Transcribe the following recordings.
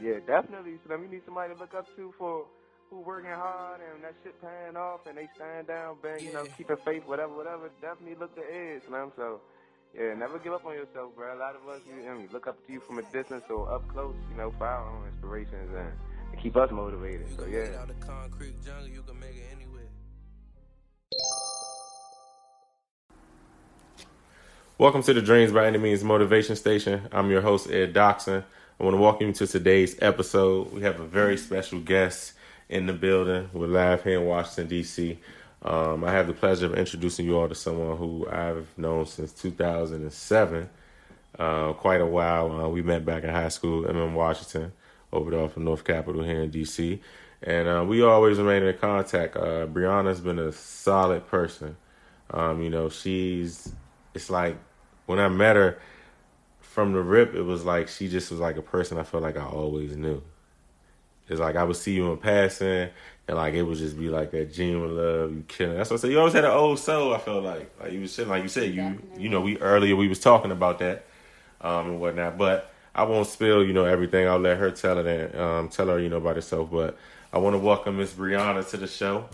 yeah, definitely. So you need somebody to look up to for who working hard and that shit paying off and they stand down, bang, you know, keeping faith, whatever, whatever. Definitely look to Ed, Slim. So yeah, never give up on yourself, bro. A lot of us, you know, we look up to you from a distance or up close, you know, for our own inspirations and, and keep us motivated. So yeah. Welcome to the Dreams by Any Means Motivation Station. I'm your host, Ed Doxson. I want to welcome you to today's episode. We have a very special guest in the building. We're live here in Washington, D.C. Um, I have the pleasure of introducing you all to someone who I've known since 2007, uh, quite a while. Uh, we met back in high school, in Washington, over there from North Capitol here in D.C. And uh, we always remain in contact. Uh, Brianna's been a solid person. Um, you know, she's, it's like when I met her from the rip, it was like she just was like a person I felt like I always knew. It's like I would see you in passing, and like it would just be like that genuine love, you killing. That's what I said. You always had an old soul. I felt like like you was saying, like you said, you you know, we earlier we was talking about that, um, and whatnot. But I won't spill, you know, everything. I'll let her tell it and um, tell her, you know, about herself. But I want to welcome Miss Brianna to the show.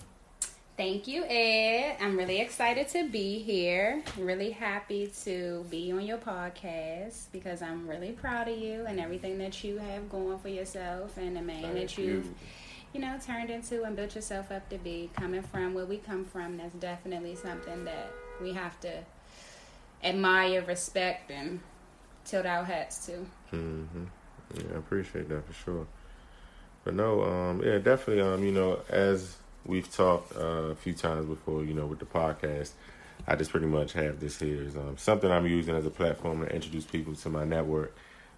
Thank you, Ed. I'm really excited to be here. Really happy to be on your podcast because I'm really proud of you and everything that you have going for yourself and the man Thank that you've, you. you know, turned into and built yourself up to be. Coming from where we come from, that's definitely something that we have to admire, respect, and tilt our hats to. Mm-hmm. Yeah, I appreciate that for sure. But no, um, yeah, definitely, um, you know, as we've talked uh, a few times before, you know, with the podcast. I just pretty much have this here is um, something I'm using as a platform to introduce people to my network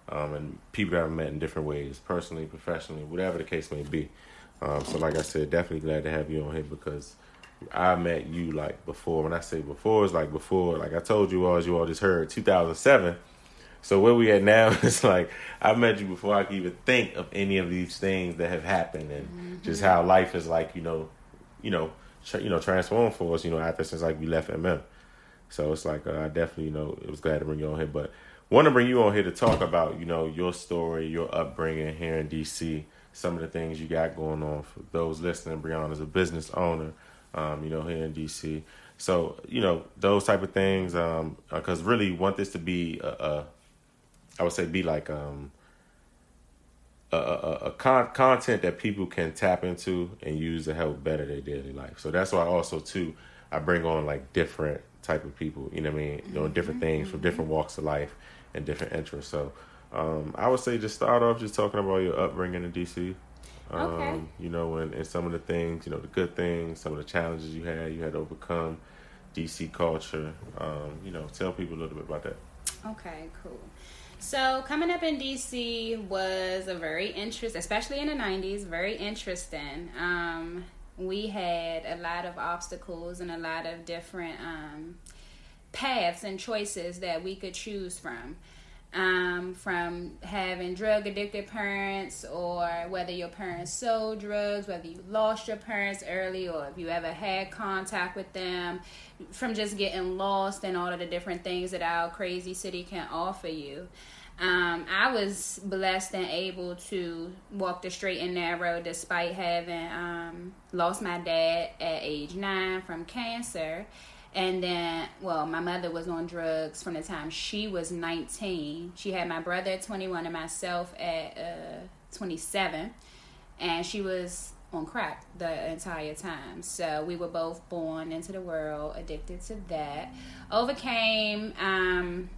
um, and people that I've met in different ways, personally, professionally, whatever the case may be. Um, so, like I said, definitely glad to have you on here because I met you like before. When I say before, it's like before, like I told you all, as you all just heard, 2007. So where we at now is like I met you before I could even think of any of these things that have happened and mm-hmm. just how life is like, you know, you know, tra- you know, transform for us, you know, after since like we left MM. So it's like uh, I definitely, you know, it was glad to bring you on here, but want to bring you on here to talk about, you know, your story, your upbringing here in DC, some of the things you got going on. For those listening, Brianna's a business owner, um, you know, here in DC. So you know those type of things, because um, uh, really want this to be a, a, I would say, be like um, a, a, a con- content that people can tap into and use to help better their daily life. So that's why also too I bring on like different type of people. You know what I mean? Doing different mm-hmm. things from different walks of life and different interests. So um, I would say just start off just talking about your upbringing in DC. Um, okay. You know, and, and some of the things, you know, the good things, some of the challenges you had, you had to overcome, DC culture. Um, you know, tell people a little bit about that. Okay, cool. So coming up in DC was a very interest, especially in the '90s, very interesting. Um, we had a lot of obstacles and a lot of different um, paths and choices that we could choose from um, from having drug addicted parents or whether your parents sold drugs, whether you lost your parents early or if you ever had contact with them, from just getting lost and all of the different things that our crazy city can offer you. Um, I was blessed and able to walk the straight and narrow despite having um, lost my dad at age nine from cancer and then, well, my mother was on drugs from the time she was 19. She had my brother at 21 and myself at uh, 27. And she was on crack the entire time. So we were both born into the world addicted to that. Overcame um,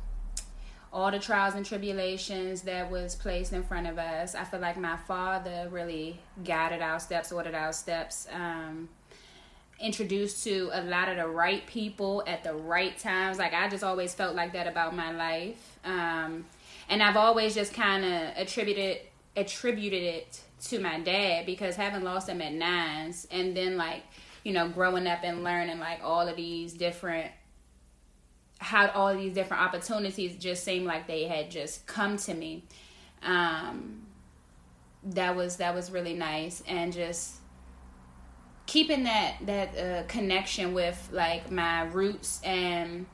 all the trials and tribulations that was placed in front of us. I feel like my father really guided our steps, ordered our steps. Um, introduced to a lot of the right people at the right times. Like I just always felt like that about my life. Um, and I've always just kind of attributed attributed it to my dad because having lost him at nines and then like you know growing up and learning like all of these different how all these different opportunities just seemed like they had just come to me um that was that was really nice and just keeping that that uh, connection with like my roots and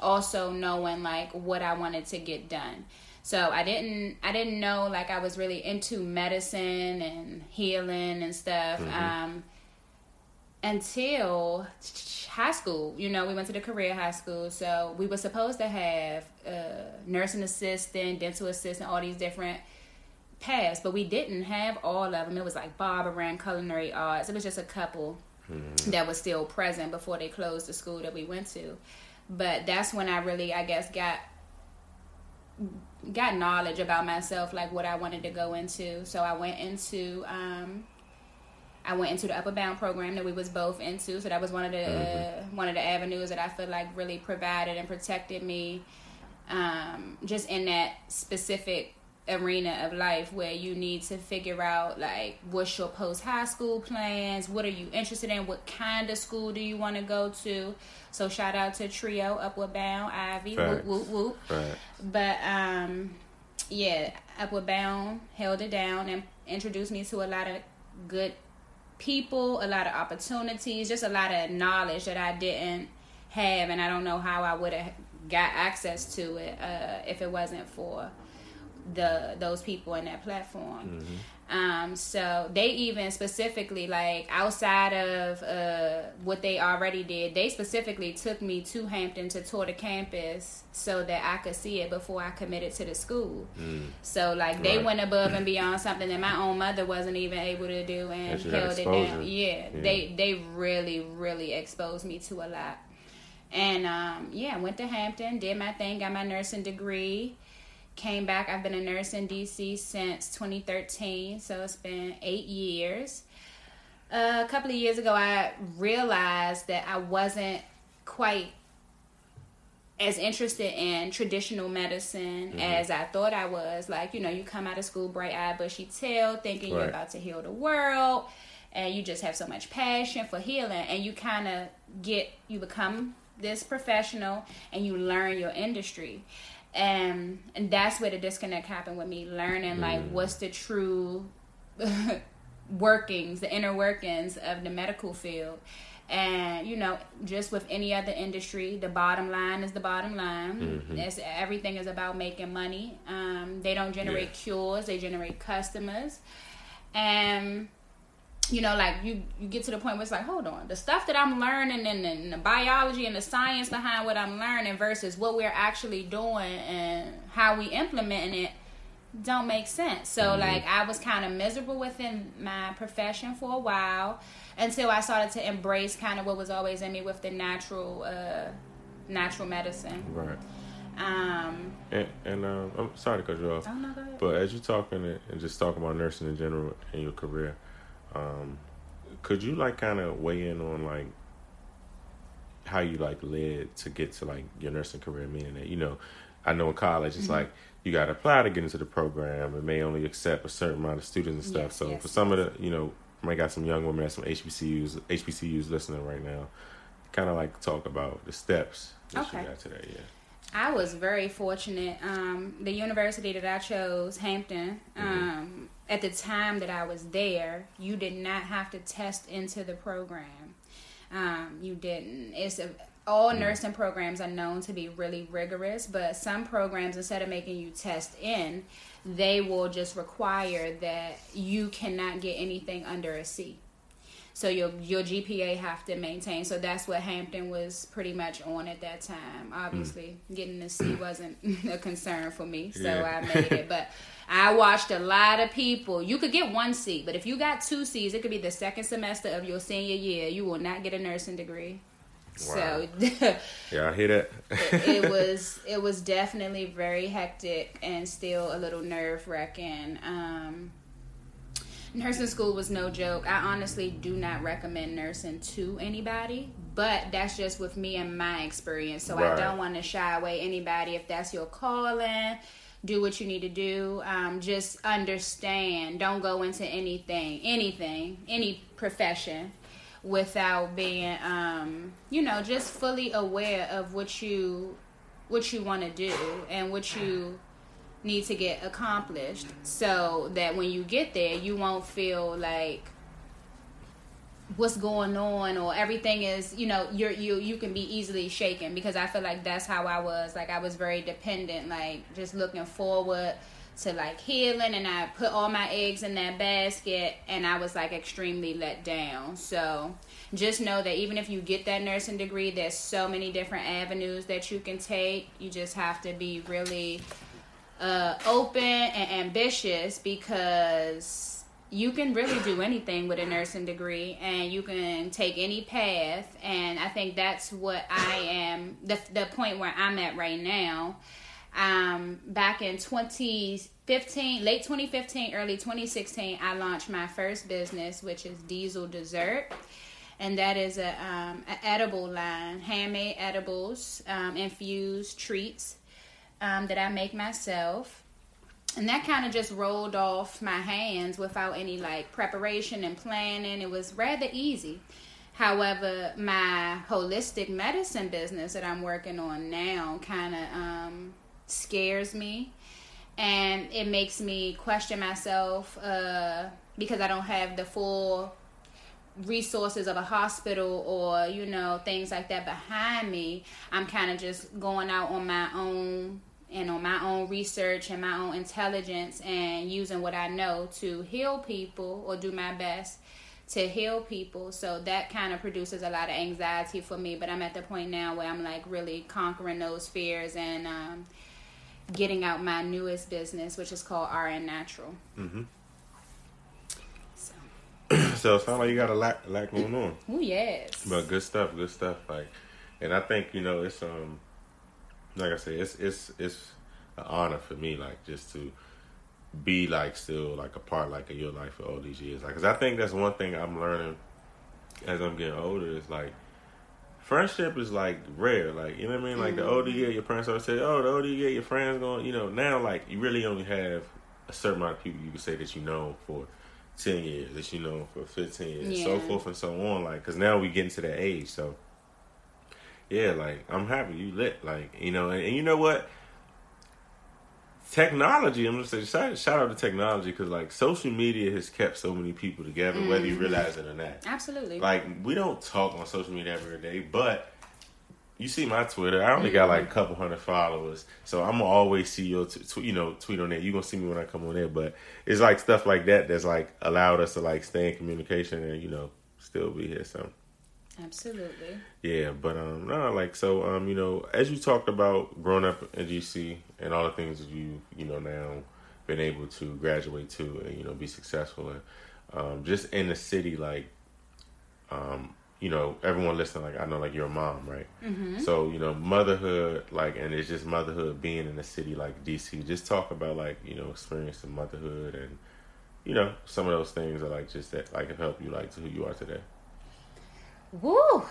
also knowing like what I wanted to get done. So I didn't I didn't know like I was really into medicine and healing and stuff. Mm-hmm. Um, until high school. You know, we went to the career high school, so we were supposed to have uh, nursing assistant, dental assistant, all these different paths, but we didn't have all of them. It was like barbering, culinary arts. It was just a couple mm-hmm. that was still present before they closed the school that we went to. But that's when I really, I guess, got got knowledge about myself, like what I wanted to go into. So I went into um, I went into the Upward Bound program that we was both into. So that was one of the mm-hmm. uh, one of the avenues that I feel like really provided and protected me, um, just in that specific arena of life where you need to figure out like what's your post high school plans, what are you interested in, what kind of school do you want to go to. So shout out to Trio Upward Bound Ivy, whoop whoop whoop. Right. But um, yeah, Upward Bound held it down and introduced me to a lot of good people, a lot of opportunities, just a lot of knowledge that I didn't have, and I don't know how I would have got access to it uh, if it wasn't for the those people in that platform. Mm-hmm. Um, so they even specifically like outside of uh, what they already did, they specifically took me to Hampton to tour the campus so that I could see it before I committed to the school. Mm. So like they right. went above and beyond something that my own mother wasn't even able to do and held it down. Yeah, yeah, they they really really exposed me to a lot. And um, yeah, went to Hampton, did my thing, got my nursing degree came back. I've been a nurse in DC since 2013, so it's been eight years. Uh, a couple of years ago, I realized that I wasn't quite as interested in traditional medicine mm-hmm. as I thought I was. Like, you know, you come out of school bright eyed, bushy tail, thinking right. you're about to heal the world, and you just have so much passion for healing, and you kind of get, you become this professional and you learn your industry and and that's where the disconnect happened with me learning like mm. what's the true workings the inner workings of the medical field and you know just with any other industry the bottom line is the bottom line mm-hmm. it's, everything is about making money um, they don't generate yeah. cures they generate customers and you know, like you you get to the point where it's like, hold on, the stuff that I'm learning and, and the biology and the science behind what I'm learning versus what we're actually doing and how we implementing it don't make sense. So mm-hmm. like I was kind of miserable within my profession for a while until I started to embrace kind of what was always in me with the natural uh natural medicine. Right. Um, and, and um, I'm sorry to cut you off. Oh, no, but as you're talking and just talking about nursing in general and your career, um, could you like kind of weigh in on like how you like led to get to like your nursing career? Meaning that you know, I know in college it's mm-hmm. like you got to apply to get into the program. It may only accept a certain amount of students and stuff. Yes, so yes, for some yes. of the you know, I got some young women at some HBCUs HBCUs listening right now. Kind of like talk about the steps that okay. you got today. Yeah. I was very fortunate. Um, the university that I chose, Hampton, mm-hmm. um, at the time that I was there, you did not have to test into the program. Um, you didn't. It's a, all mm-hmm. nursing programs are known to be really rigorous, but some programs, instead of making you test in, they will just require that you cannot get anything under a C so your your GPA have to maintain. So that's what Hampton was pretty much on at that time. Obviously, mm. getting a C wasn't a concern for me, so yeah. I made it. But I watched a lot of people. You could get one C, but if you got two C's, it could be the second semester of your senior year. You will not get a nursing degree. Wow. So yeah, I hear that. it, it, was it was definitely very hectic and still a little nerve wracking. Um, nursing school was no joke. I honestly do not recommend nursing to anybody, but that's just with me and my experience. So right. I don't want to shy away anybody if that's your calling. Do what you need to do. Um, just understand. Don't go into anything, anything, any profession without being, um, you know, just fully aware of what you what you want to do and what you need to get accomplished so that when you get there you won't feel like what's going on or everything is you know you're you you can be easily shaken because i feel like that's how i was. Like i was very dependent like just looking forward to like healing and i put all my eggs in that basket and i was like extremely let down. So just know that even if you get that nursing degree there's so many different avenues that you can take. You just have to be really uh, open and ambitious because you can really do anything with a nursing degree and you can take any path. And i think that's what i am the, the point where i'm at right now. Um, back in 2015 late 2015 early 2016 i launched my first business which is diesel dessert. And that is a, um, a edible line handmade edibles um, infused treats um, that i make myself and that kind of just rolled off my hands without any like preparation and planning. It was rather easy. However, my holistic medicine business that I'm working on now kind of um, scares me, and it makes me question myself uh, because I don't have the full resources of a hospital or you know things like that behind me. I'm kind of just going out on my own and on my own research and my own intelligence and using what I know to heal people or do my best to heal people. So that kind of produces a lot of anxiety for me. But I'm at the point now where I'm like really conquering those fears and um, getting out my newest business, which is called RN Natural. Mm-hmm. So, so it sounds like you got a lot, a lot going on. Oh yes. But good stuff, good stuff. Like, and I think you know it's um like I said, it's it's it's an honor for me, like just to be like still like a part like of your life for all these years. Like, cause I think that's one thing I'm learning as I'm getting older is like friendship is like rare. Like you know what I mean. Like mm-hmm. the older you get, your parents always say, "Oh, the older you get, your friends going." You know, now like you really only have a certain amount of people you can say that you know for. 10 years that you know for 15 years yeah. so forth and so on like because now we get into that age so yeah, like I'm happy you lit, like you know, and, and you know what? Technology, I'm gonna say shout, shout out to technology because like social media has kept so many people together, mm-hmm. whether you mm-hmm. realize it or not. Absolutely. Like we don't talk on social media every day, but you see my Twitter. I only mm-hmm. got like a mm-hmm. couple hundred followers, so I'm gonna always see your t- t- you know tweet on there. You gonna see me when I come on there, but it's like stuff like that that's like allowed us to like stay in communication and you know still be here. So Absolutely. Yeah, but um, no, like so um, you know, as you talked about growing up in DC and all the things that you you know now been able to graduate to and you know be successful and um, just in the city, like, um, you know, everyone listening, like I know, like you're a mom, right? Mm-hmm. So you know, motherhood, like, and it's just motherhood being in a city like DC. Just talk about like you know, experiencing motherhood and you know some of those things that like just that like have helped you like to who you are today. Woo,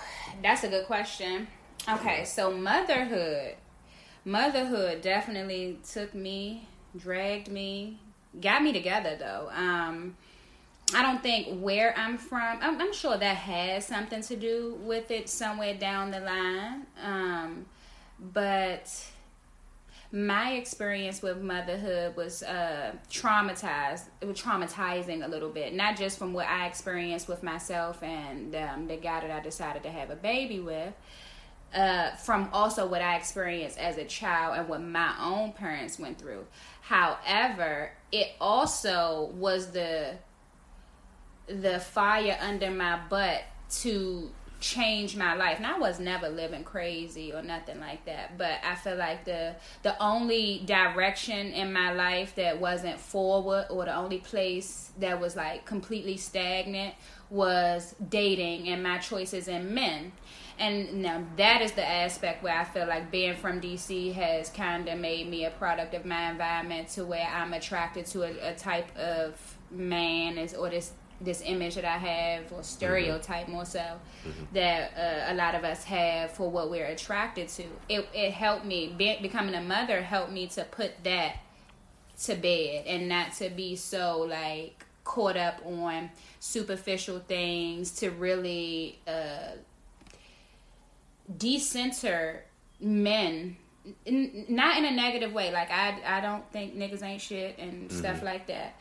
that's a good question. Okay, so motherhood. Motherhood definitely took me, dragged me, got me together though. Um, I don't think where I'm from, I'm, I'm, sure that has something to do with it somewhere down the line. Um, but my experience with motherhood was uh, traumatized. It was traumatizing a little bit, not just from what I experienced with myself and um, the guy that I decided to have a baby with, uh, from also what I experienced as a child and what my own parents went through. However, it also was the the fire under my butt to changed my life. And I was never living crazy or nothing like that. But I feel like the the only direction in my life that wasn't forward or the only place that was like completely stagnant was dating and my choices in men. And now that is the aspect where I feel like being from DC has kind of made me a product of my environment to where I'm attracted to a, a type of man is or this this image that I have or stereotype mm-hmm. more so mm-hmm. that uh, a lot of us have for what we're attracted to. It it helped me be, becoming a mother helped me to put that to bed and not to be so like caught up on superficial things to really uh, decenter men n- not in a negative way like i i don't think niggas ain't shit and mm-hmm. stuff like that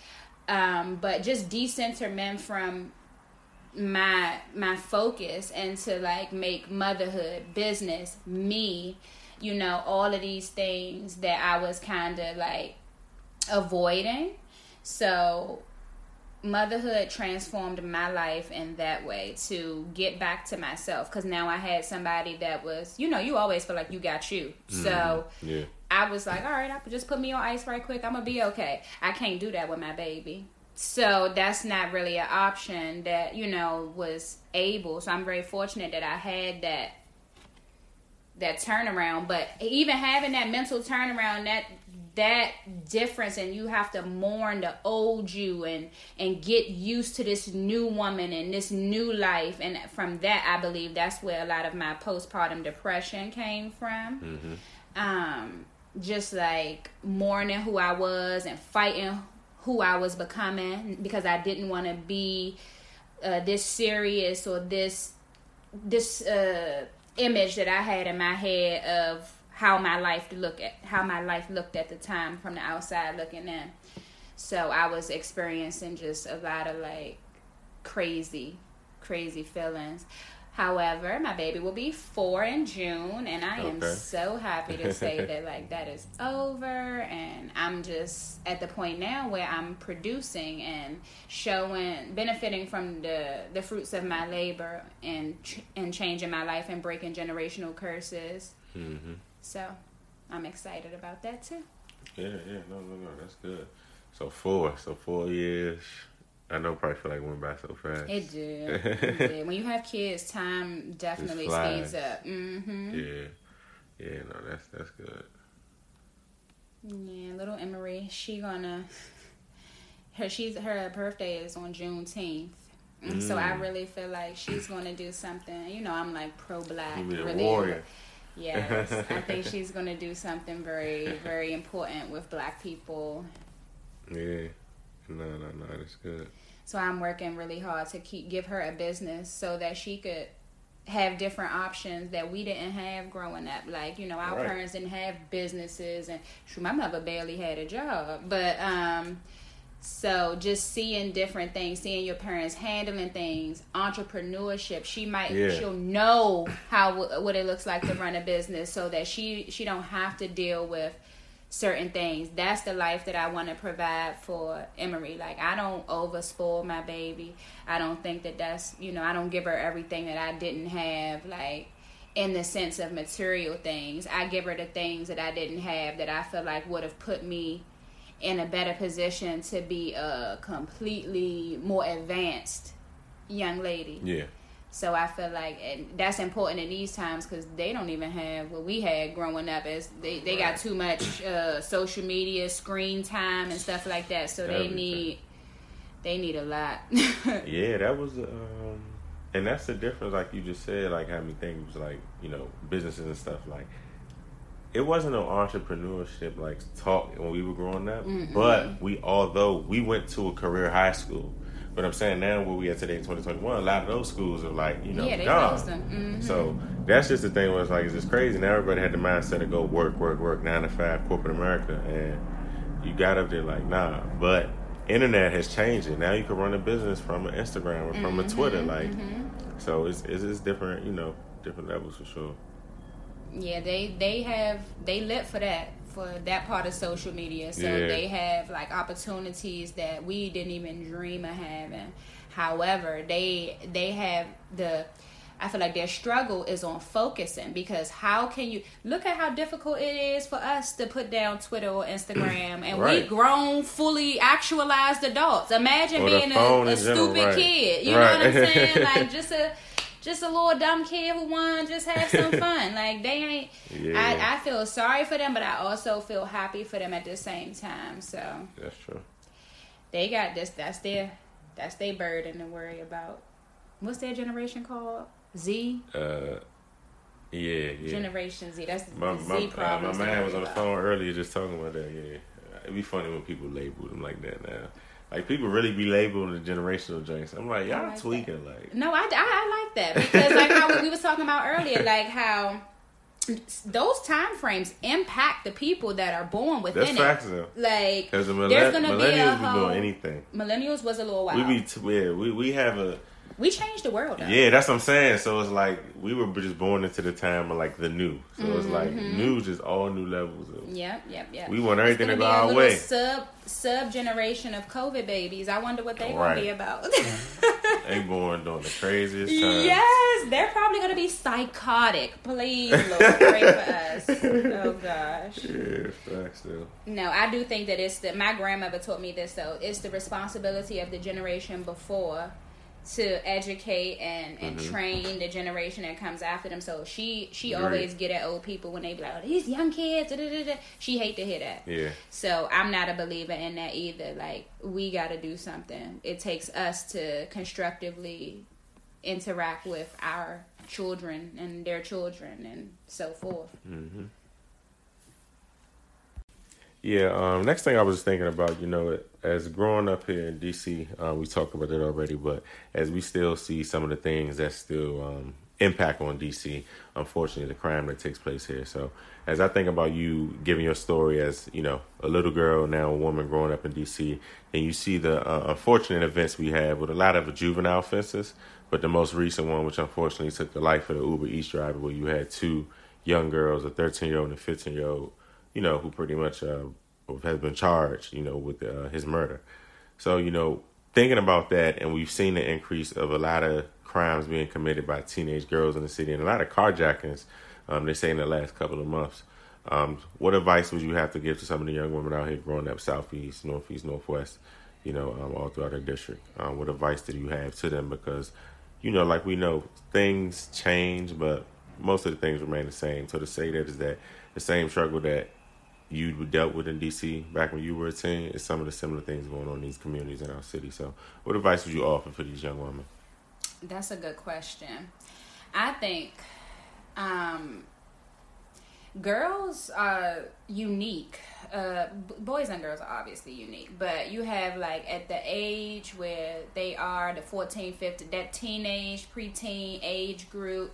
um, but just decenter men from my my focus and to like make motherhood business me you know all of these things that i was kind of like avoiding. So motherhood transformed my life in that way to get back to myself. Because now i had somebody that was you know you always feel like you got you. Mm-hmm. so yeah. I was like all right i could just put me on ice right quick. I'm gonna be okay. I can't do that with my baby. So that's not really an option that you know was able. So i'm very fortunate that i had that that turnaround. But even having that mental turnaround that that difference and you have to mourn the old you and and get used to this new woman and this new life and from that i believe that's where a lot of my postpartum depression came from mm-hmm. um just like mourning who i was and fighting who i was becoming because i didn't want to be uh, this serious or this this uh image that i had in my head of how my life look at how my life looked at the time from the outside looking in. So I was experiencing just a lot of like crazy, crazy feelings. However, my baby will be four in June, and I am okay. so happy to say that like that is over, and I'm just at the point now where I'm producing and showing, benefiting from the the fruits of my labor and and changing my life and breaking generational curses. Mm-hmm. So I'm excited about that too. Yeah, yeah, no, no, no, that's good. So four, so four years. I know, probably feel like it went by so fast. It did. it did. When you have kids, time definitely speeds up. Mm-hmm. Yeah, yeah, no, that's that's good. Yeah, little Emery, she gonna her she's her birthday is on Juneteenth. Mm. So I mm. really feel like she's gonna do something. You know, I'm like pro black. Really, warrior. Yes, I think she's going to do something very, very important with black people. Yeah. No, no, no, that's good. So I'm working really hard to keep give her a business so that she could have different options that we didn't have growing up. Like, you know, our right. parents didn't have businesses and my mother barely had a job. But um so just seeing different things, seeing your parents handling things, entrepreneurship. She might yeah. she'll know how what it looks like to run a business, so that she she don't have to deal with certain things. That's the life that I want to provide for Emery. Like I don't over spoil my baby. I don't think that that's you know I don't give her everything that I didn't have. Like in the sense of material things, I give her the things that I didn't have that I feel like would have put me in a better position to be a completely more advanced young lady. Yeah. So I feel like and that's important in these times because they don't even have what we had growing up. As they they right. got too much uh, social media, screen time, and stuff like that. So Everything. they need they need a lot. yeah, that was um, and that's the difference. Like you just said, like how many things like you know businesses and stuff like it wasn't an entrepreneurship like talk when we were growing up. Mm-hmm. But we, although we went to a career high school, but I'm saying now where we at today in 2021, a lot of those schools are like you know yeah, gone. Mm-hmm. So that's just the thing. Was like it's just crazy. Now everybody had the mindset to go work, work, work, nine to five, corporate America, and you got up there like nah. But internet has changed it. Now you can run a business from an Instagram or from mm-hmm. a Twitter, like mm-hmm. so. It's, it's it's different, you know, different levels for sure yeah they they have they live for that for that part of social media so yeah. they have like opportunities that we didn't even dream of having however they they have the I feel like their struggle is on focusing because how can you look at how difficult it is for us to put down Twitter or Instagram and right. we grown, fully actualized adults. Imagine or being a, a stupid right. kid. You right. know what I'm saying? like just a just a little dumb kid who to just have some fun. like they ain't. Yeah. I, I feel sorry for them, but I also feel happy for them at the same time. So that's true. They got this. That's their. That's their burden to worry about. What's their generation called? Z. Uh. Yeah, yeah. Generation Z. That's my, Z my, problem. Uh, my man was on the phone earlier just talking about that. Yeah, it'd be funny when people label them like that now. Like people really be labeling the generational drinks. I'm like, y'all like tweaking. That. Like, no, I, I, I like that because like how we was talking about earlier, like how those time frames impact the people that are born within That's it. Facts. Like the millenn- there's gonna millennials be, a whole, be doing anything. Millennials was a little while. We be t- yeah, we we have a We changed the world. Though. Yeah, that's what I'm saying. So it's like we were just born into the time of like the new. So mm-hmm. it's like new, just all new levels. Of, yep, yep, yep. We want everything to go our way. Sub sub generation of COVID babies. I wonder what they right. gonna be about. they born during the craziest time. Yes, they're probably gonna be psychotic. Please, Lord, pray for us. Oh gosh. Yeah, facts though. No, I do think that it's the. My grandmother taught me this though. It's the responsibility of the generation before to educate and, and mm-hmm. train the generation that comes after them. So she she always get at old people when they be like, oh, these young kids. Da, da, da, she hate to hear that. Yeah. So I'm not a believer in that either. Like we got to do something. It takes us to constructively interact with our children and their children and so forth. Mm-hmm. Yeah. Um, next thing I was thinking about, you know, as growing up here in DC, uh, we talked about it already, but as we still see some of the things that still um, impact on DC, unfortunately, the crime that takes place here. So, as I think about you giving your story as you know a little girl, now a woman growing up in DC, and you see the uh, unfortunate events we have with a lot of juvenile offenses, but the most recent one, which unfortunately took the life of the Uber Eats driver, where you had two young girls, a 13 year old and a 15 year old, you know, who pretty much uh, has been charged, you know, with uh, his murder. So, you know, thinking about that, and we've seen the increase of a lot of crimes being committed by teenage girls in the city, and a lot of carjackings. Um, they say in the last couple of months. Um, what advice would you have to give to some of the young women out here growing up southeast, northeast, northwest, you know, um, all throughout our district? Um, what advice do you have to them? Because, you know, like we know, things change, but most of the things remain the same. So to say that is that the same struggle that you dealt with in DC back when you were a teen is some of the similar things going on in these communities in our city. So, what advice would you offer for these young women? That's a good question. I think um, girls are unique. Uh, boys and girls are obviously unique, but you have like at the age where they are, the 14, 15, that teenage, preteen age group,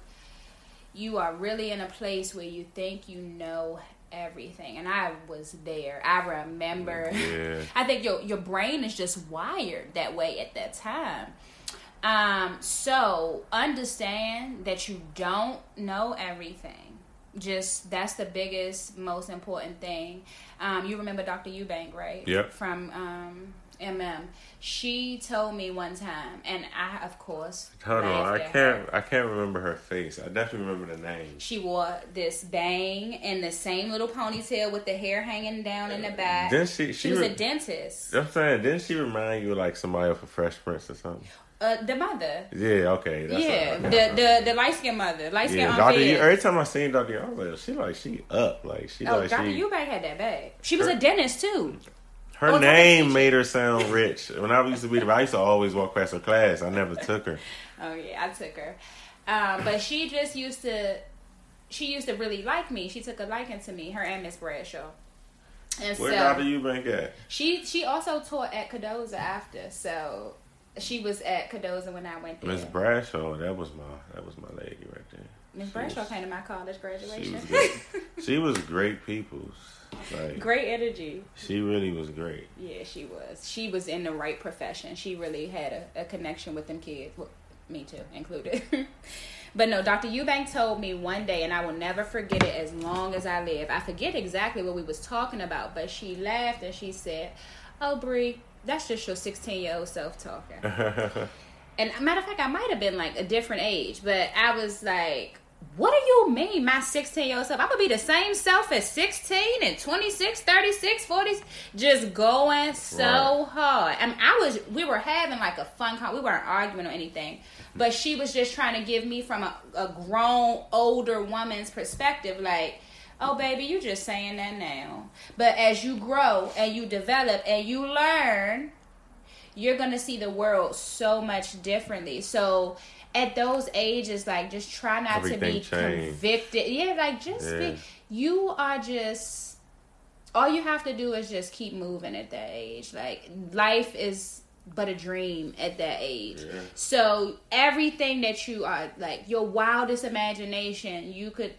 you are really in a place where you think you know everything and i was there. I remember. Yeah. i think your your brain is just wired that way at that time. Um so understand that you don't know everything just that's the biggest most important thing um you remember dr eubank right yep from um mm she told me one time, and I, of course, hold on, I can't, her. I can't remember her face. I definitely remember the name. She wore this bang and the same little ponytail with the hair hanging down in the back. Then she, she, she was re- a dentist. I'm saying, didn't she remind you of like somebody off a Fresh Prince or something? Uh, the mother. Yeah, okay. yeah, the the the light skinned mother, light skinned yeah, Doctor. Every time I seen Doctor, I was like, she like she up, like she oh, like Doctor she. Eubank had that bag. She was her, a dentist too. Her oh, name made her sound rich. When I used to be, I used to always walk past her class. I never took her. Oh yeah, I took her, um, but she just used to. She used to really like me. She took a liking to me. Her and Miss Bradshaw. And Where so, Dr. Eubank at? She she also taught at Cardozo after, so she was at Cardozo when I went there. Miss Bradshaw, that was my that was my lady right there. Miss Bradshaw was, came to my college graduation. She was, she was great people's. Like, great energy. She really was great. Yeah, she was. She was in the right profession. She really had a, a connection with them kids. Well, me too, included. but no, Dr. Eubank told me one day, and I will never forget it as long as I live. I forget exactly what we was talking about, but she laughed and she said, "Oh, Bree, that's just your 16 year old self talking." and matter of fact, I might have been like a different age, but I was like, what do you mean, my 16 year old self? I'm gonna be the same self as 16 and 26, 36, 40, just going so right. hard. I mean, I was, we were having like a fun con, we weren't arguing or anything, but she was just trying to give me from a, a grown, older woman's perspective, like, oh, baby, you just saying that now. But as you grow and you develop and you learn, you're gonna see the world so much differently. So, at those ages, like just try not Everything to be changed. convicted. Yeah, like just yeah. be. You are just. All you have to do is just keep moving at that age. Like life is but a dream at that age. Yeah. So everything that you are like your wildest imagination, you could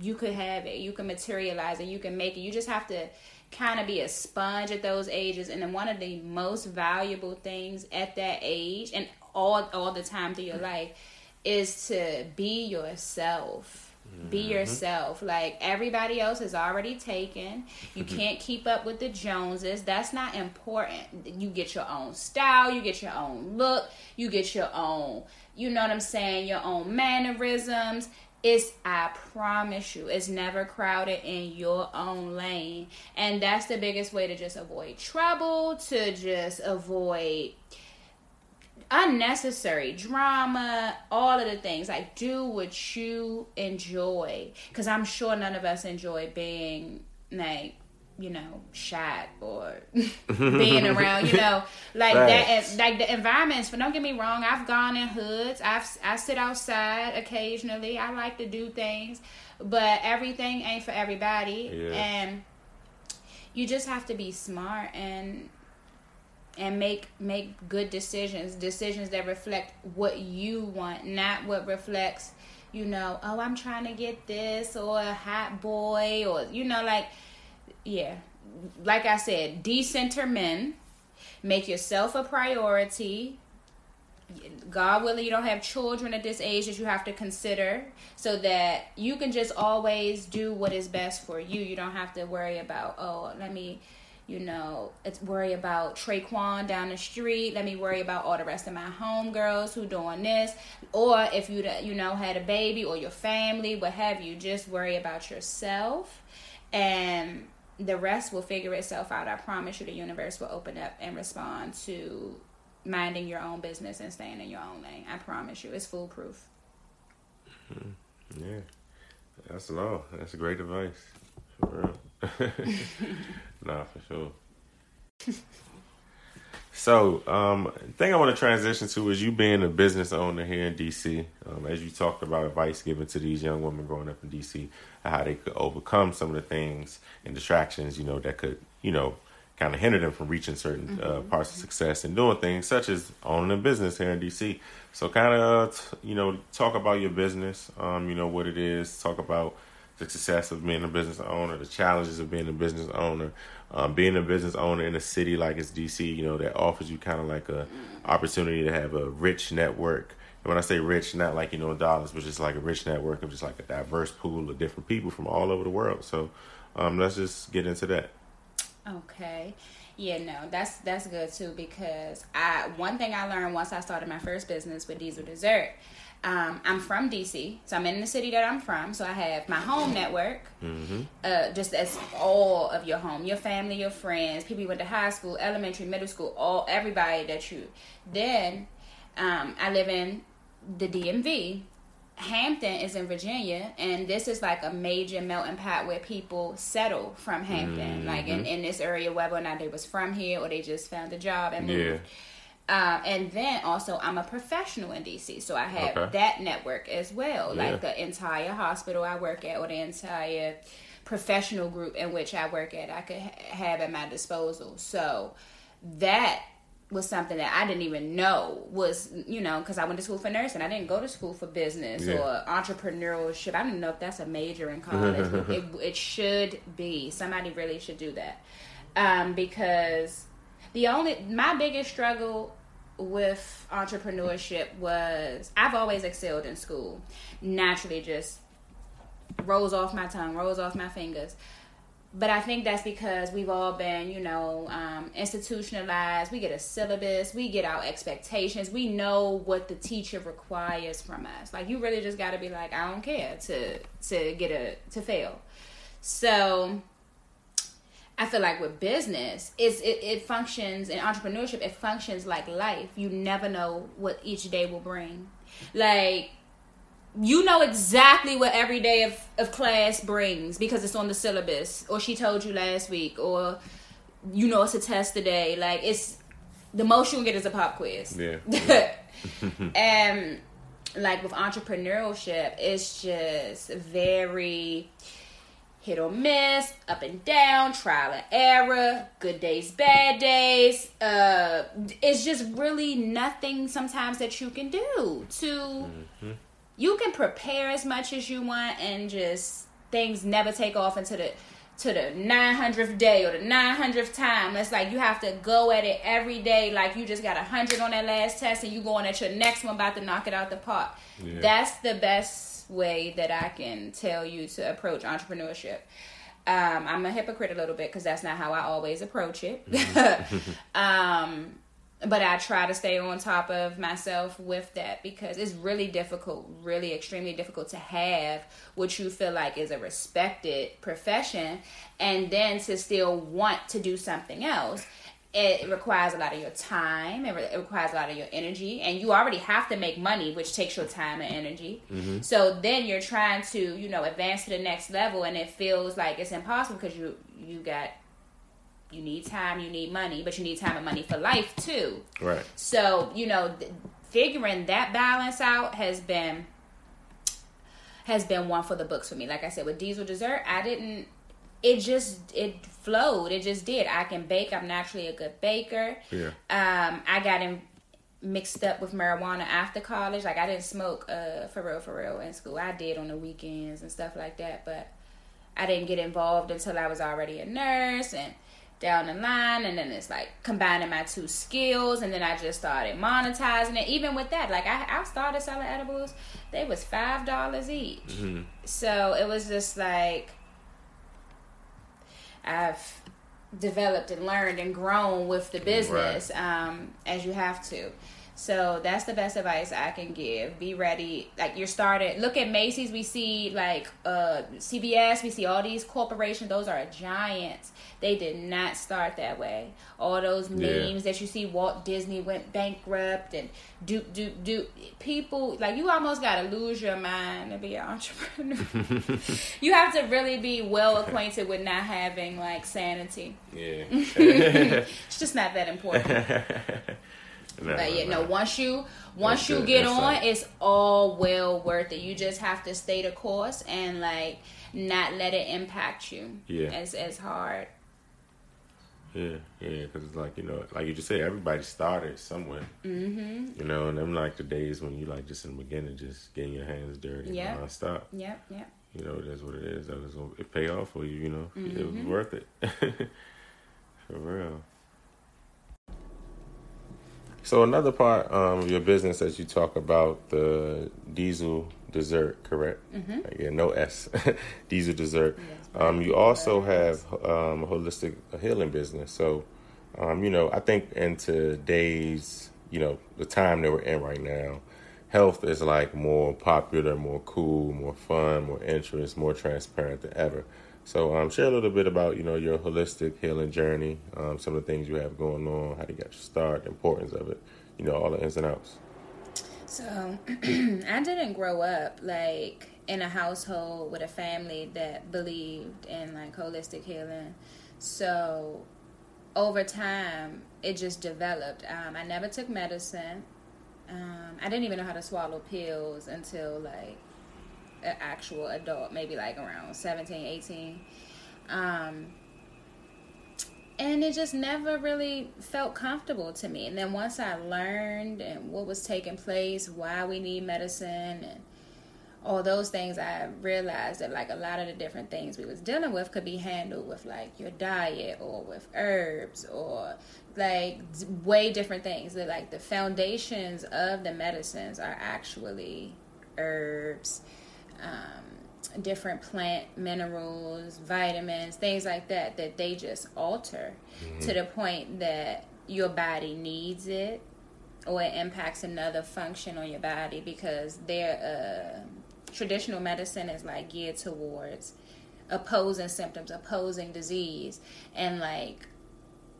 you could have it. You can materialize it. You can make it. You just have to kind of be a sponge at those ages and then one of the most valuable things at that age and all all the time through your life is to be yourself be mm-hmm. yourself like everybody else is already taken you can't keep up with the joneses that's not important you get your own style you get your own look you get your own you know what i'm saying your own mannerisms it's I promise you, it's never crowded in your own lane. And that's the biggest way to just avoid trouble, to just avoid unnecessary drama, all of the things. Like do what you enjoy. Cause I'm sure none of us enjoy being like you know, shot or being around, you know, like that, like the environments. But don't get me wrong, I've gone in hoods. I've I sit outside occasionally. I like to do things, but everything ain't for everybody, yeah. and you just have to be smart and and make make good decisions, decisions that reflect what you want, not what reflects, you know, oh, I'm trying to get this or a hot boy or you know, like yeah, like I said, decenter men. Make yourself a priority. God willing, you don't have children at this age that you have to consider, so that you can just always do what is best for you. You don't have to worry about, oh, let me, you know, it's worry about Traquan down the street. Let me worry about all the rest of my homegirls who doing this, or if you, you know, had a baby or your family, what have you. Just worry about yourself, and the rest will figure itself out. I promise you, the universe will open up and respond to minding your own business and staying in your own lane. I promise you, it's foolproof. Mm-hmm. Yeah, that's law. That's a great advice. For real. nah, for sure. So, um, thing I want to transition to is you being a business owner here in DC. Um, as you talked about advice given to these young women growing up in DC, how they could overcome some of the things and distractions, you know, that could, you know, kind of hinder them from reaching certain uh, mm-hmm. uh, parts of success and doing things such as owning a business here in DC. So, kind of, you know, talk about your business, um, you know, what it is, talk about the success of being a business owner, the challenges of being a business owner, um, being a business owner in a city like it's DC, you know, that offers you kind of like a opportunity to have a rich network. And when I say rich, not like you know dollars, but just like a rich network of just like a diverse pool of different people from all over the world. So um, let's just get into that. Okay. Yeah, no, that's that's good too because I one thing I learned once I started my first business with Diesel Dessert um, I'm from DC, so I'm in the city that I'm from. So I have my home network, mm-hmm. uh, just as all of your home, your family, your friends, people you went to high school, elementary, middle school, all everybody that you. Then um, I live in the DMV. Hampton is in Virginia, and this is like a major melting pot where people settle from Hampton, mm-hmm. like in, in this area, whether or not they was from here or they just found a job and moved. Yeah. Uh, and then also, I'm a professional in DC, so I have okay. that network as well, yeah. like the entire hospital I work at, or the entire professional group in which I work at, I could ha- have at my disposal. So that was something that I didn't even know was, you know, because I went to school for nursing. I didn't go to school for business yeah. or entrepreneurship. I don't know if that's a major in college. it, it should be. Somebody really should do that. Um, because the only, my biggest struggle with entrepreneurship was I've always excelled in school. Naturally, just rolls off my tongue, rolls off my fingers. But I think that's because we've all been, you know, um, institutionalized. We get a syllabus, we get our expectations, we know what the teacher requires from us. Like you really just got to be like, I don't care to to get a to fail. So I feel like with business, it's it, it functions in entrepreneurship. It functions like life. You never know what each day will bring. Like you know exactly what every day of, of class brings because it's on the syllabus, or she told you last week, or you know it's a test today. Like it's the most you can get is a pop quiz. Yeah. and like with entrepreneurship, it's just very hit or miss, up and down, trial and error, good days, bad days. Uh, it's just really nothing sometimes that you can do to. Mm-hmm. You can prepare as much as you want, and just things never take off until the to the 900th day or the 900th time. It's like you have to go at it every day. Like you just got a 100 on that last test and you going at your next one about to knock it out the park. Yeah. That's the best way that I can tell you to approach entrepreneurship. Um, I'm a hypocrite a little bit because that's not how I always approach it. Mm-hmm. um, but I try to stay on top of myself with that because it's really difficult, really extremely difficult to have what you feel like is a respected profession and then to still want to do something else. It requires a lot of your time. It, re- it requires a lot of your energy, and you already have to make money, which takes your time and energy. Mm-hmm. So then you're trying to, you know, advance to the next level, and it feels like it's impossible because you you got you need time, you need money, but you need time and money for life too. Right. So, you know, th- figuring that balance out has been has been one for the books for me. Like I said with Diesel Dessert, I didn't it just it flowed. It just did. I can bake. I'm naturally a good baker. Yeah. Um I got in mixed up with marijuana after college. Like I didn't smoke uh for real for real in school. I did on the weekends and stuff like that, but I didn't get involved until I was already a nurse and down the line and then it's like combining my two skills and then I just started monetizing it. Even with that, like I, I started selling edibles, they was five dollars each. Mm-hmm. So it was just like I've developed and learned and grown with the business right. um, as you have to. So that's the best advice I can give. Be ready. Like you're started. Look at Macy's. We see like uh, CVS. We see all these corporations. Those are giants. They did not start that way. All those memes yeah. that you see. Walt Disney went bankrupt and do do do. People like you almost gotta lose your mind to be an entrepreneur. you have to really be well acquainted with not having like sanity. Yeah. it's just not that important. No, but yeah, no. Once you once you get on, like, it's all well worth it. You just have to stay the course and like not let it impact you. Yeah, as as hard. Yeah, yeah, because it's like you know, like you just said, everybody started somewhere. Mm-hmm. You know, and them like the days when you like just in the beginning, just getting your hands dirty yep. nonstop. Yep, yep. You know, that's what it is. That was it pay off for you. You know, mm-hmm. it was mm-hmm. worth it. for real. So another part um, of your business that you talk about the diesel dessert, correct? Mm-hmm. Yeah, no S. diesel dessert. Yes, um, you also have um, a holistic healing business. So, um, you know, I think in today's, you know, the time that we're in right now, health is like more popular, more cool, more fun, more interest, more transparent than ever. So, um, share a little bit about you know your holistic healing journey, um, some of the things you have going on, how to get you start, the importance of it, you know, all the ins and outs. So, I didn't grow up like in a household with a family that believed in like holistic healing. So, over time, it just developed. Um, I never took medicine. Um, I didn't even know how to swallow pills until like an actual adult, maybe like around 17, 18. Um, and it just never really felt comfortable to me. And then once I learned and what was taking place, why we need medicine and all those things, I realized that like a lot of the different things we was dealing with could be handled with like your diet or with herbs or like way different things. That like the foundations of the medicines are actually herbs um, different plant minerals, vitamins, things like that, that they just alter mm-hmm. to the point that your body needs it or it impacts another function on your body because their uh, traditional medicine is like geared towards opposing symptoms, opposing disease, and like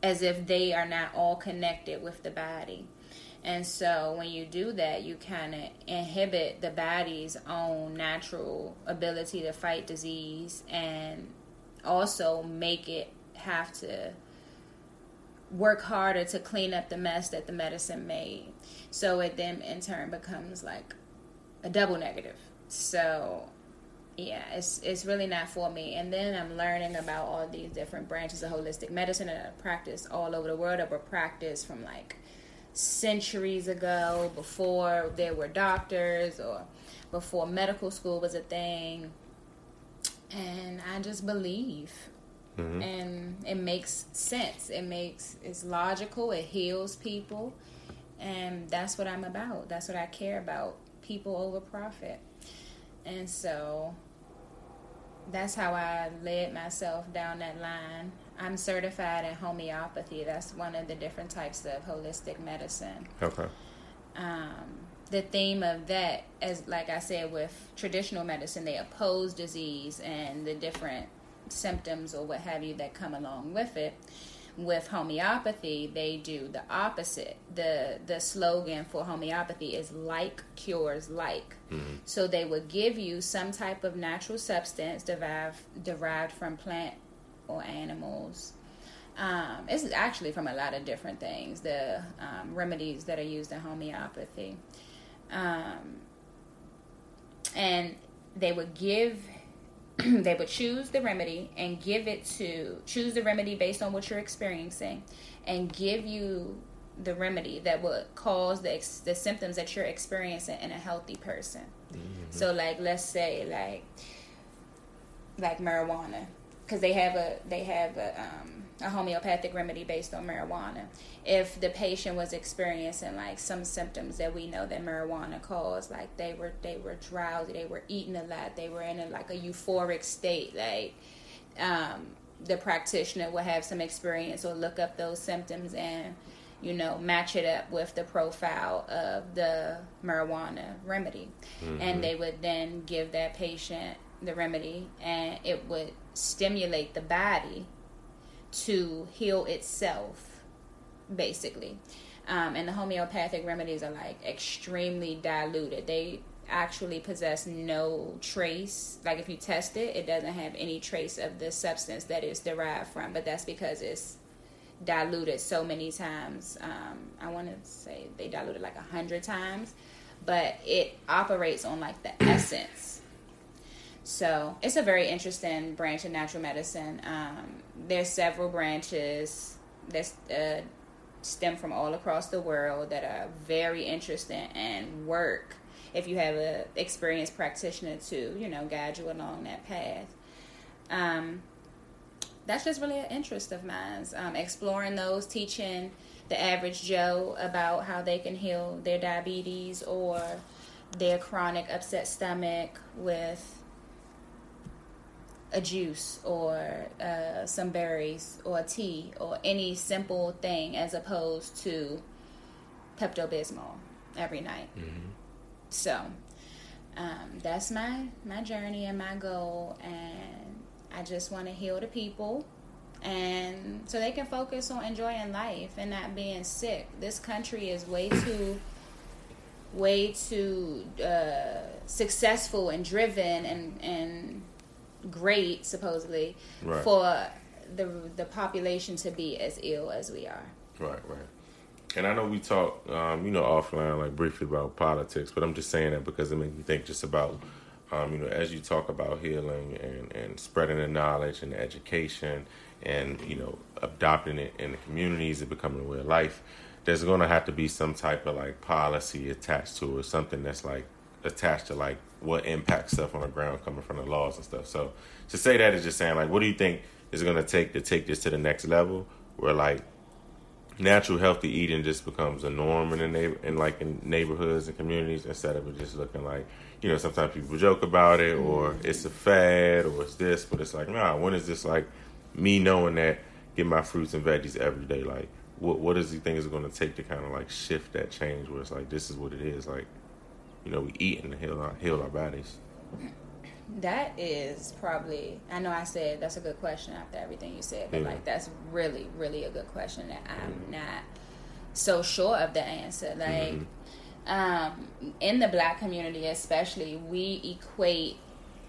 as if they are not all connected with the body. And so when you do that, you kind of inhibit the body's own natural ability to fight disease and also make it have to work harder to clean up the mess that the medicine made. So it then in turn becomes like a double negative. So yeah, it's it's really not for me. And then I'm learning about all these different branches of holistic medicine that I practice all over the world. I practice from like centuries ago, before there were doctors or before medical school was a thing. And I just believe mm-hmm. and it makes sense. It makes it's logical. It heals people, and that's what I'm about. That's what I care about. People over profit, and so that's how I led myself down that line. I'm certified in homeopathy. That's one of the different types of holistic medicine. Okay. Um, the theme of that, as like I said, with traditional medicine, they oppose disease and the different symptoms or what have you that come along with it. With homeopathy, they do the opposite. the The slogan for homeopathy is "like cures like." Mm-hmm. So they would give you some type of natural substance derived derived from plant or animals. Um, it's actually from a lot of different things. The um, remedies that are used in homeopathy, um, and they would give they would choose the remedy and give it to choose the remedy based on what you're experiencing and give you the remedy that would cause the the symptoms that you're experiencing in a healthy person. Mm-hmm. So like let's say like like marijuana because they have a they have a um, a homeopathic remedy based on marijuana. If the patient was experiencing like some symptoms that we know that marijuana caused, like they were they were drowsy, they were eating a lot, they were in a, like a euphoric state, like um, the practitioner would have some experience or look up those symptoms and you know match it up with the profile of the marijuana remedy, mm-hmm. and they would then give that patient the remedy, and it would stimulate the body to heal itself, basically. Um, and the homeopathic remedies are like extremely diluted. They actually possess no trace. Like if you test it, it doesn't have any trace of the substance that it's derived from. But that's because it's diluted so many times. Um, I want to say they diluted like a hundred times, but it operates on like the essence so it's a very interesting branch of natural medicine. Um, there's several branches that uh, stem from all across the world that are very interesting and work if you have an experienced practitioner to you know guide you along that path. Um, that's just really an interest of mine. Um, exploring those, teaching the average Joe about how they can heal their diabetes or their chronic upset stomach with a juice or uh, some berries or a tea or any simple thing as opposed to Pepto Bismol every night. Mm-hmm. So um, that's my my journey and my goal, and I just want to heal the people. And so they can focus on enjoying life and not being sick. This country is way too, way too uh, successful and driven and and great supposedly right. for the the population to be as ill as we are. Right, right. And I know we talk, um, you know, offline like briefly about politics, but I'm just saying that because it makes me think just about, um, you know, as you talk about healing and, and spreading the knowledge and the education and you know adopting it in the communities and becoming a way of life, there's going to have to be some type of like policy attached to it, something that's like attached to like what impacts stuff on the ground coming from the laws and stuff. So to say that is just saying like, what do you think is going to take to take this to the next level, where like natural healthy eating just becomes a norm in the neighbor in like in neighborhoods and communities instead of it just looking like you know sometimes people joke about it or mm-hmm. it's a fad or it's this, but it's like nah, when is this like me knowing that get my fruits and veggies every day like what what does he think is going to take to kind of like shift that change where it's like this is what it is like you know, we eat and heal our, heal our bodies? That is probably. I know I said that's a good question after everything you said, but yeah. like that's really, really a good question that I'm mm-hmm. not so sure of the answer. Like, mm-hmm. um, in the black community, especially, we equate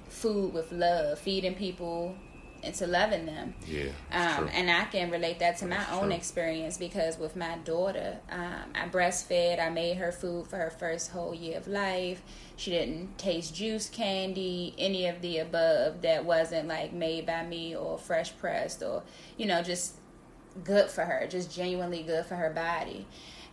food with love, feeding people into loving them. Yeah. Um, and I can relate that to my that's own true. experience because with my daughter, um, I breastfed. I made her food for her first whole year of life. She didn't taste juice candy, any of the above that wasn't like made by me or fresh pressed or, you know, just good for her, just genuinely good for her body.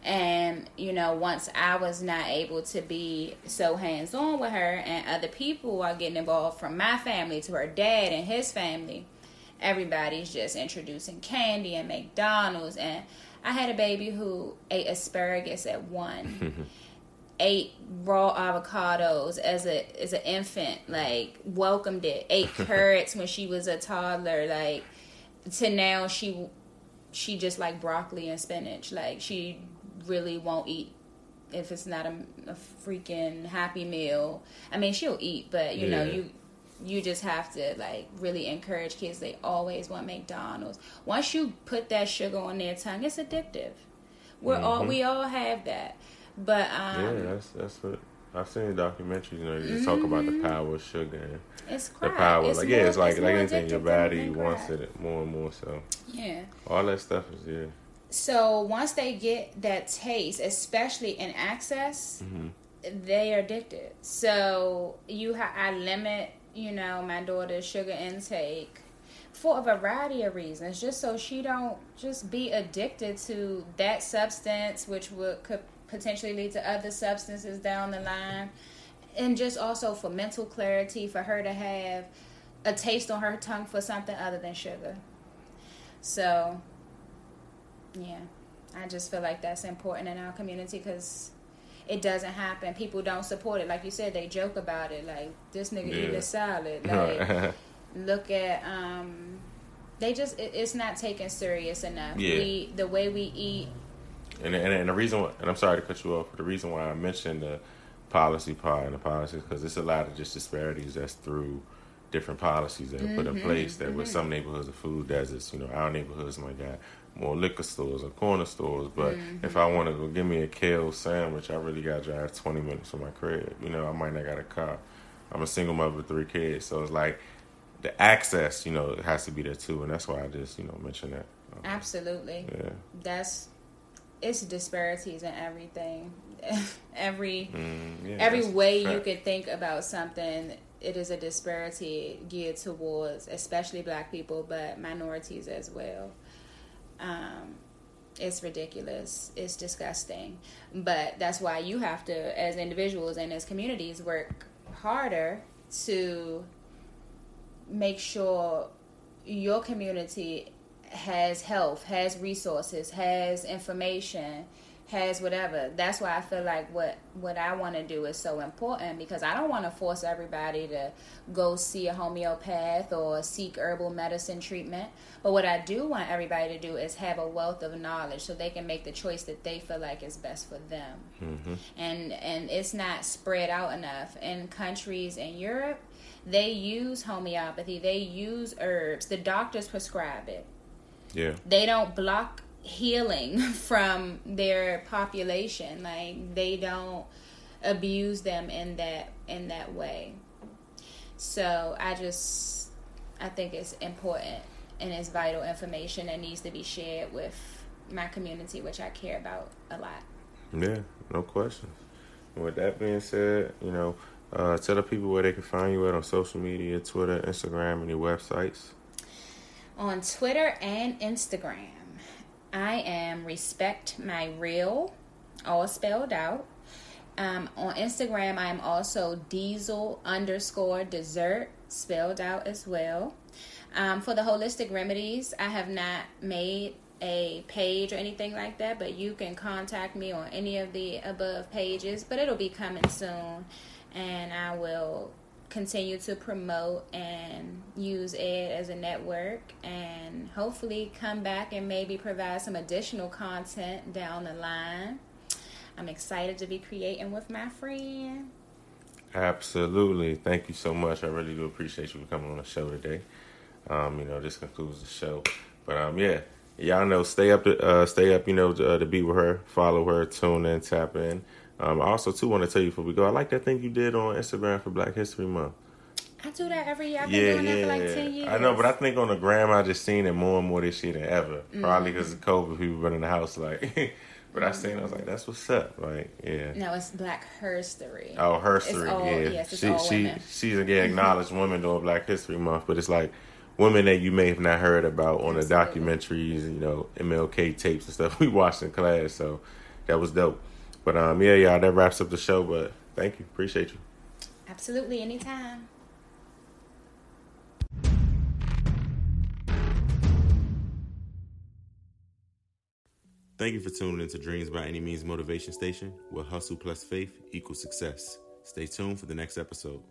And, you know, once I was not able to be so hands on with her, and other people are getting involved from my family to her dad and his family, everybody's just introducing candy and McDonald's. And I had a baby who ate asparagus at one. ate raw avocados as a as an infant, like welcomed it. Ate carrots when she was a toddler, like to now she she just like broccoli and spinach. Like she really won't eat if it's not a, a freaking happy meal. I mean, she'll eat, but you yeah. know you you just have to like really encourage kids. They always want McDonald's. Once you put that sugar on their tongue, it's addictive. We're mm-hmm. all we all have that. But um, yeah, that's that's what I've seen documentaries. You know, you just mm-hmm. talk about the mm-hmm. power of sugar and it's the power. It's like more, yeah, it's like it's like anything. Your body wants it more and more. So yeah, all that stuff is yeah. So once they get that taste, especially in access, mm-hmm. they are addicted. So you, ha- I limit, you know, my daughter's sugar intake for a variety of reasons, just so she don't just be addicted to that substance, which would could potentially lead to other substances down the line. And just also for mental clarity, for her to have a taste on her tongue for something other than sugar. So, yeah, I just feel like that's important in our community because it doesn't happen. People don't support it. Like you said, they joke about it. Like, this nigga yeah. eating a salad. Like, look at, um, they just, it, it's not taken serious enough. Yeah. We, the way we eat and, and, and the reason, why, and I'm sorry to cut you off, but the reason why I mentioned the policy part and the policies because it's a lot of just disparities that's through different policies that are mm-hmm, put in mm-hmm, place. That mm-hmm. with some neighborhoods of food deserts, you know, our neighborhoods might got more liquor stores or corner stores. But mm-hmm. if I want to go give me a kale sandwich, I really got to drive 20 minutes from my crib. You know, I might not got a car. I'm a single mother with three kids, so it's like the access, you know, it has to be there too, and that's why I just, you know, mentioned that. Absolutely. Yeah. That's it's disparities in everything. every mm, yeah, every way you could think about something, it is a disparity geared towards, especially Black people, but minorities as well. Um, it's ridiculous. It's disgusting. But that's why you have to, as individuals and as communities, work harder to make sure your community has health, has resources, has information, has whatever. That's why I feel like what what I want to do is so important because I don't want to force everybody to go see a homeopath or seek herbal medicine treatment. But what I do want everybody to do is have a wealth of knowledge so they can make the choice that they feel like is best for them. Mm-hmm. And and it's not spread out enough in countries in Europe. They use homeopathy. They use herbs. The doctors prescribe it yeah. They don't block healing from their population. Like they don't abuse them in that in that way. So I just I think it's important and it's vital information that needs to be shared with my community, which I care about a lot. Yeah, no questions. With that being said, you know, uh, tell the people where they can find you at on social media, Twitter, Instagram, and your websites on Twitter and Instagram. I am Respect My Real, all spelled out. Um, on Instagram, I am also Diesel underscore dessert, spelled out as well. Um, for the holistic remedies, I have not made a page or anything like that, but you can contact me on any of the above pages. But it'll be coming soon, and I will continue to promote and use it as a network and hopefully come back and maybe provide some additional content down the line. I'm excited to be creating with my friend. Absolutely. Thank you so much. I really do appreciate you for coming on the show today. Um, you know, this concludes the show. But um, yeah, y'all know, stay up, to, uh, stay up. You know, to, uh, to be with her, follow her, tune in, tap in. Um, I also too want to tell you before we go, I like that thing you did on Instagram for Black History Month. I do that every year. I've been yeah, doing yeah, that for like ten years. I know, but I think on the gram I just seen it more and more this year than ever. Mm-hmm. Probably because of COVID, people been in the house like. but I seen, I was like, "That's what's up." Like, yeah. No, it's Black History. Oh, History, yeah. Yes, it's she, all she, women. she's a yeah, acknowledged women during Black History Month, but it's like women that you may have not heard about on Absolutely. the documentaries, and you know, MLK tapes and stuff we watched in class. So that was dope. But um, yeah, y'all, that wraps up the show. But thank you, appreciate you. Absolutely, anytime. Thank you for tuning into Dreams by Any Means Motivation Station, where hustle plus faith equals success. Stay tuned for the next episode.